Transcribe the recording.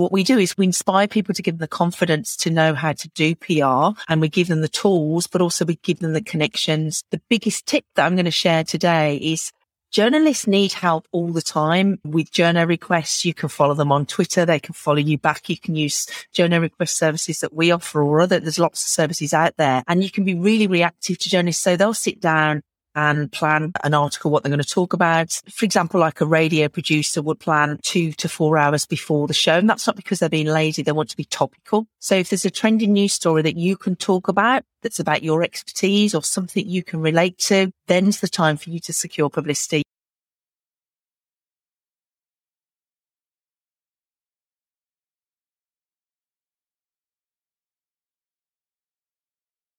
What we do is we inspire people to give them the confidence to know how to do PR and we give them the tools, but also we give them the connections. The biggest tip that I'm going to share today is Journalists need help all the time with journal requests. You can follow them on Twitter. They can follow you back. You can use journal request services that we offer or other. There's lots of services out there and you can be really reactive to journalists. So they'll sit down and plan an article, what they're going to talk about. For example, like a radio producer would plan two to four hours before the show. And that's not because they're being lazy. They want to be topical. So if there's a trending news story that you can talk about, that's about your expertise or something you can relate to, then's the time for you to secure publicity.